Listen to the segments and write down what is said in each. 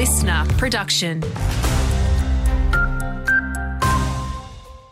listener production.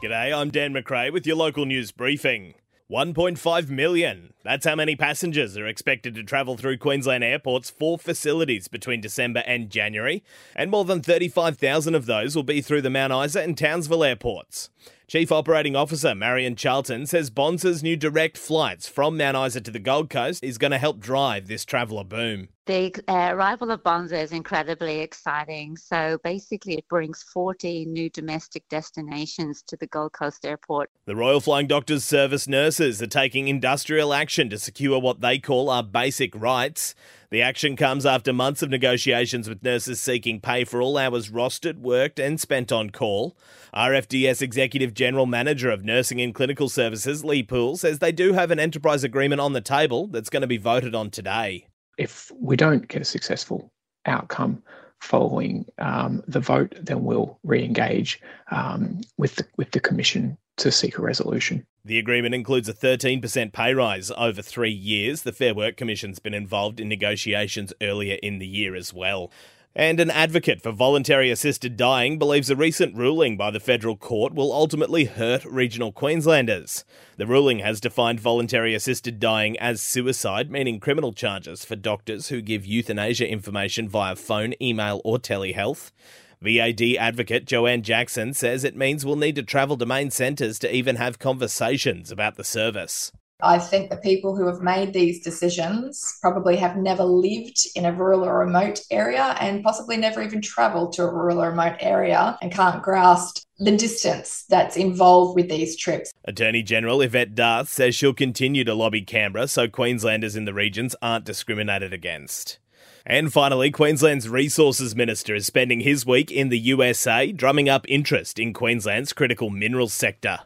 G'day, I'm Dan McRae with your local news briefing. 1.5 million. That's how many passengers are expected to travel through Queensland Airport's four facilities between December and January, and more than 35,000 of those will be through the Mount Isa and Townsville airports. Chief Operating Officer Marion Charlton says Bonza's new direct flights from Mount Isa to the Gold Coast is going to help drive this traveller boom. The uh, arrival of Bonza is incredibly exciting. So basically, it brings 40 new domestic destinations to the Gold Coast Airport. The Royal Flying Doctors Service nurses are taking industrial action to secure what they call our basic rights. The action comes after months of negotiations with nurses seeking pay for all hours rostered, worked, and spent on call. RFDS Executive General Manager of Nursing and Clinical Services, Lee Poole, says they do have an enterprise agreement on the table that's going to be voted on today. If we don't get a successful outcome following um, the vote, then we'll re-engage um, with the with the commission to seek a resolution. The agreement includes a 13% pay rise over three years. The Fair Work Commission's been involved in negotiations earlier in the year as well. And an advocate for voluntary assisted dying believes a recent ruling by the federal court will ultimately hurt regional Queenslanders. The ruling has defined voluntary assisted dying as suicide, meaning criminal charges for doctors who give euthanasia information via phone, email, or telehealth. VAD advocate Joanne Jackson says it means we'll need to travel to main centres to even have conversations about the service. I think the people who have made these decisions probably have never lived in a rural or remote area and possibly never even travelled to a rural or remote area and can't grasp the distance that's involved with these trips. Attorney General Yvette D'Ath says she'll continue to lobby Canberra so Queenslanders in the regions aren't discriminated against. And finally, Queensland's Resources Minister is spending his week in the USA drumming up interest in Queensland's critical minerals sector.